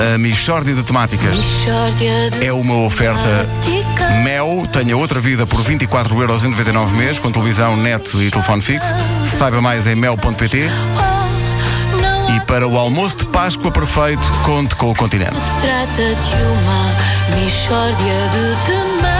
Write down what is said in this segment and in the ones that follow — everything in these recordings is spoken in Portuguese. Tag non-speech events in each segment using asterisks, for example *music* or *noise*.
a Michórdia de Temáticas. É uma oferta Mel, tenha outra vida por 24,99€ mês, com televisão, net e telefone fixo. Saiba mais em mel.pt. E para o almoço de Páscoa perfeito, conte com o continente. Trata de uma Michórdia de temáticas.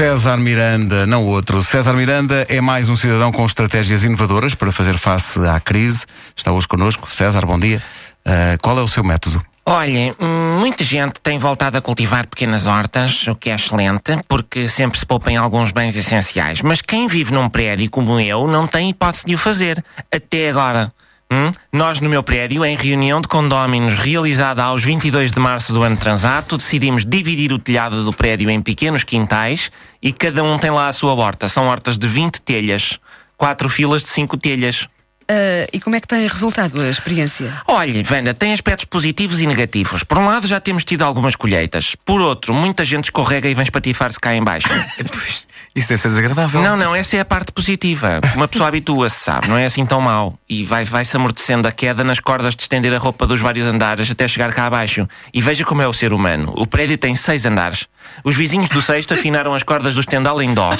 César Miranda, não outro. César Miranda é mais um cidadão com estratégias inovadoras para fazer face à crise. Está hoje connosco. César, bom dia. Uh, qual é o seu método? Olha, muita gente tem voltado a cultivar pequenas hortas, o que é excelente, porque sempre se poupem alguns bens essenciais. Mas quem vive num prédio como eu não tem hipótese de o fazer. Até agora. Hum? Nós, no meu prédio, em reunião de condóminos realizada aos 22 de março do ano transato, decidimos dividir o telhado do prédio em pequenos quintais e cada um tem lá a sua horta. São hortas de 20 telhas, quatro filas de 5 telhas. Uh, e como é que tem resultado a experiência? Olha, Wanda, tem aspectos positivos e negativos. Por um lado, já temos tido algumas colheitas. Por outro, muita gente escorrega e vem espatifar-se cá em baixo. *laughs* Isso deve ser desagradável. Não, não, essa é a parte positiva. Uma pessoa habitua-se, sabe? Não é assim tão mau. E vai-se vai amortecendo a queda nas cordas de estender a roupa dos vários andares até chegar cá abaixo. E veja como é o ser humano. O prédio tem seis andares. Os vizinhos do sexto afinaram as cordas do estendal em dó.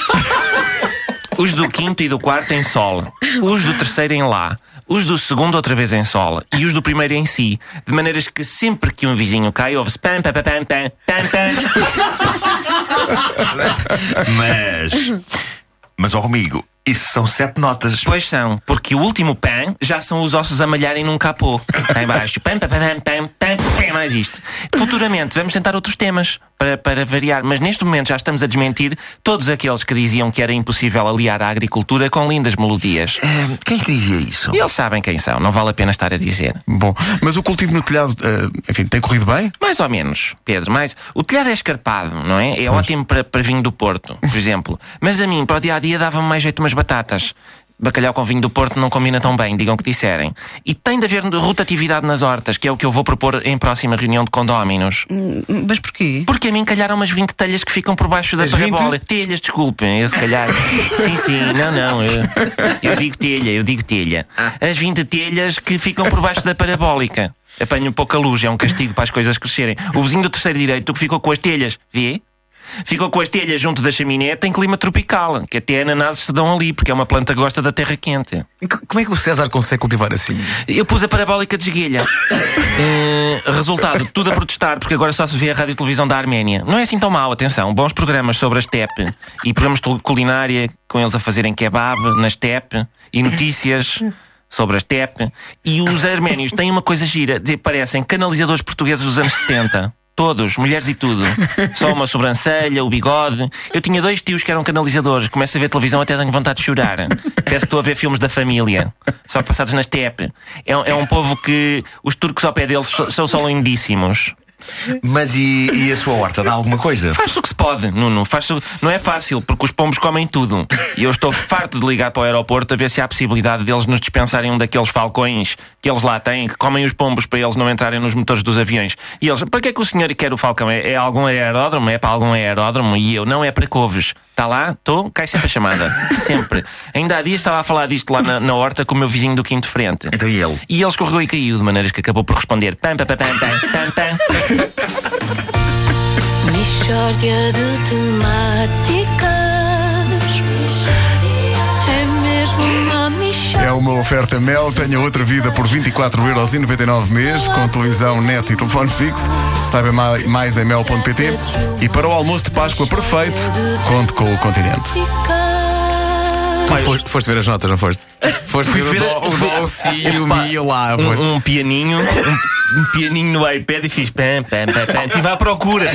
Os do quinto e do quarto em sol. Os do terceiro em lá. Os do segundo outra vez em sol. E os do primeiro em si. De maneiras que sempre que um vizinho cai, ouve-se pam, pam, pam, pam, pam, pam. Mas. Mas, ó amigo, isso são sete notas. Pois são, porque o último pam já são os ossos a malharem num capô. Cá em baixo. Pam, pam, pam, pam, pam, pam, é mais isto. Futuramente vamos tentar outros temas para, para variar, mas neste momento já estamos a desmentir todos aqueles que diziam que era impossível aliar a agricultura com lindas melodias. Ah, quem é que dizia isso? Eles sabem quem são, não vale a pena estar a dizer. Bom, mas o cultivo no telhado, uh, enfim, tem corrido bem? Mais ou menos, Pedro, mas o telhado é escarpado, não é? É ótimo para, para vinho do Porto, por *laughs* exemplo. Mas a mim, para o dia a dia, dava-me mais jeito umas batatas. Bacalhau com vinho do Porto não combina tão bem, digam que disserem. E tem de haver rotatividade nas hortas, que é o que eu vou propor em próxima reunião de condóminos. Mas porquê? Porque a mim calharam umas 20 telhas que ficam por baixo da As 20? parabola. Telhas, desculpem, eu se calhar. *laughs* sim, sim, não, não. Eu, eu digo telha, eu digo telha. As 20 telhas que ficam por baixo da parabólica. Apanho pouca luz, é um castigo para as coisas crescerem. O vizinho do terceiro direito que ficou com as telhas, vê? Ficou com as telhas junto da chaminé, tem clima tropical, que até ananases se dão ali, porque é uma planta que gosta da terra quente. Co- Como é que o César consegue cultivar assim? Eu pus a parabólica de esguelha. *laughs* Eh, resultado, tudo a protestar, porque agora só se vê a rádio e televisão da Arménia. Não é assim tão mau, atenção. Bons programas sobre a steppe e programas de culinária com eles a fazerem kebab na steppe e notícias sobre a steppe. E os arménios têm uma coisa gira, de- parecem canalizadores portugueses dos anos 70. Todos, mulheres e tudo. Só uma sobrancelha, o bigode. Eu tinha dois tios que eram canalizadores. Começo a ver televisão até tenho vontade de chorar. Parece que estou a ver filmes da família. Só passados na steppe. É, é um povo que os turcos ao pé deles são só lindíssimos. Mas e, e a sua horta dá alguma coisa? Faz-se o que se pode, Nuno. Faz não é fácil, porque os pombos comem tudo. E eu estou farto de ligar para o aeroporto a ver se há possibilidade deles nos dispensarem um daqueles falcões que eles lá têm, que comem os pombos para eles não entrarem nos motores dos aviões. E eles, para que é que o senhor quer o falcão? É, é algum aeródromo? É para algum aeródromo? E eu, não é para couves. Está lá? Estou? Cai sempre a chamada. *laughs* Sempre. Ainda há dias estava a falar disto lá na, na horta com o meu vizinho do quinto frente. Então e ele? E ele escorregou e caiu, de maneiras que acabou por responder pam, pam, pam, pam, pam, pam, pam. *laughs* Michórdia de temáticas. Uma oferta Mel, tenha outra vida por 24,99€ mês, com televisão, net e telefone fixo. Saiba mai- mais em mel.pt. E para o almoço de Páscoa perfeito, conte com o continente. Tu foste, foste ver as notas, não foste? *laughs* Foste ver o dó, o, dó, o si e o Epá, mi e o lá. um, um pianinho, um, um pianinho no iPad e fiz pam, pam, pam, pam. Estive à procura.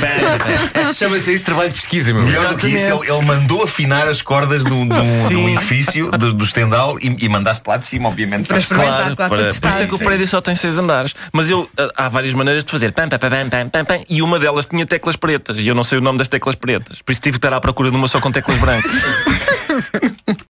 Chama-se isso trabalho de pesquisa, meu. Melhor do que isso, ele, ele mandou afinar as cordas do, do, Sim. do edifício, do, do estendal, e, e mandaste lá de cima, obviamente, para experimentar, Claro, claro, para, por isso é que o prédio só tem seis andares. Mas eu ah, há várias maneiras de fazer pam, pam, pam, pam, pam, pam, pam, e uma delas tinha teclas pretas e eu não sei o nome das teclas pretas. Por isso tive que estar à procura de uma só com teclas brancas. *laughs*